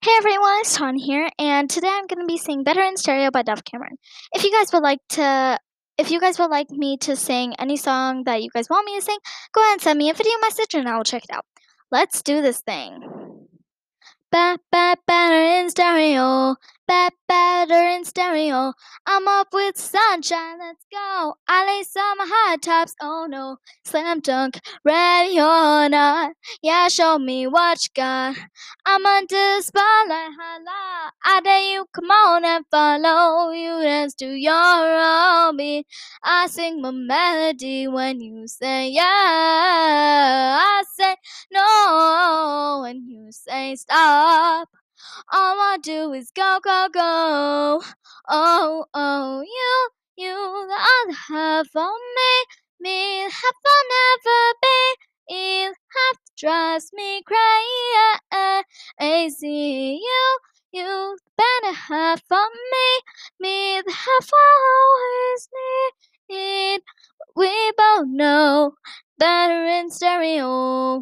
Hey everyone, it's Ton here, and today I'm going to be singing Better in Stereo by Dove Cameron. If you guys would like to, if you guys would like me to sing any song that you guys want me to sing, go ahead and send me a video message and I'll check it out. Let's do this thing. Ba ba better in stereo, ba better in stereo. I'm up with sunshine, let's go. I lace on my high tops, oh no. Slam dunk, ready or not. Yeah, show me what you got. I'm under spotlight, holla. I dare you, come on and follow. You dance to your own beat. I sing my melody when you say yeah. I say no when you say stop. All I do is go, go, go. Oh, oh, you, you, the other half of me, me, half I'll never be. Have to drives me crazy. You, you, the better half of me, me, half I always need. We both know better in stereo.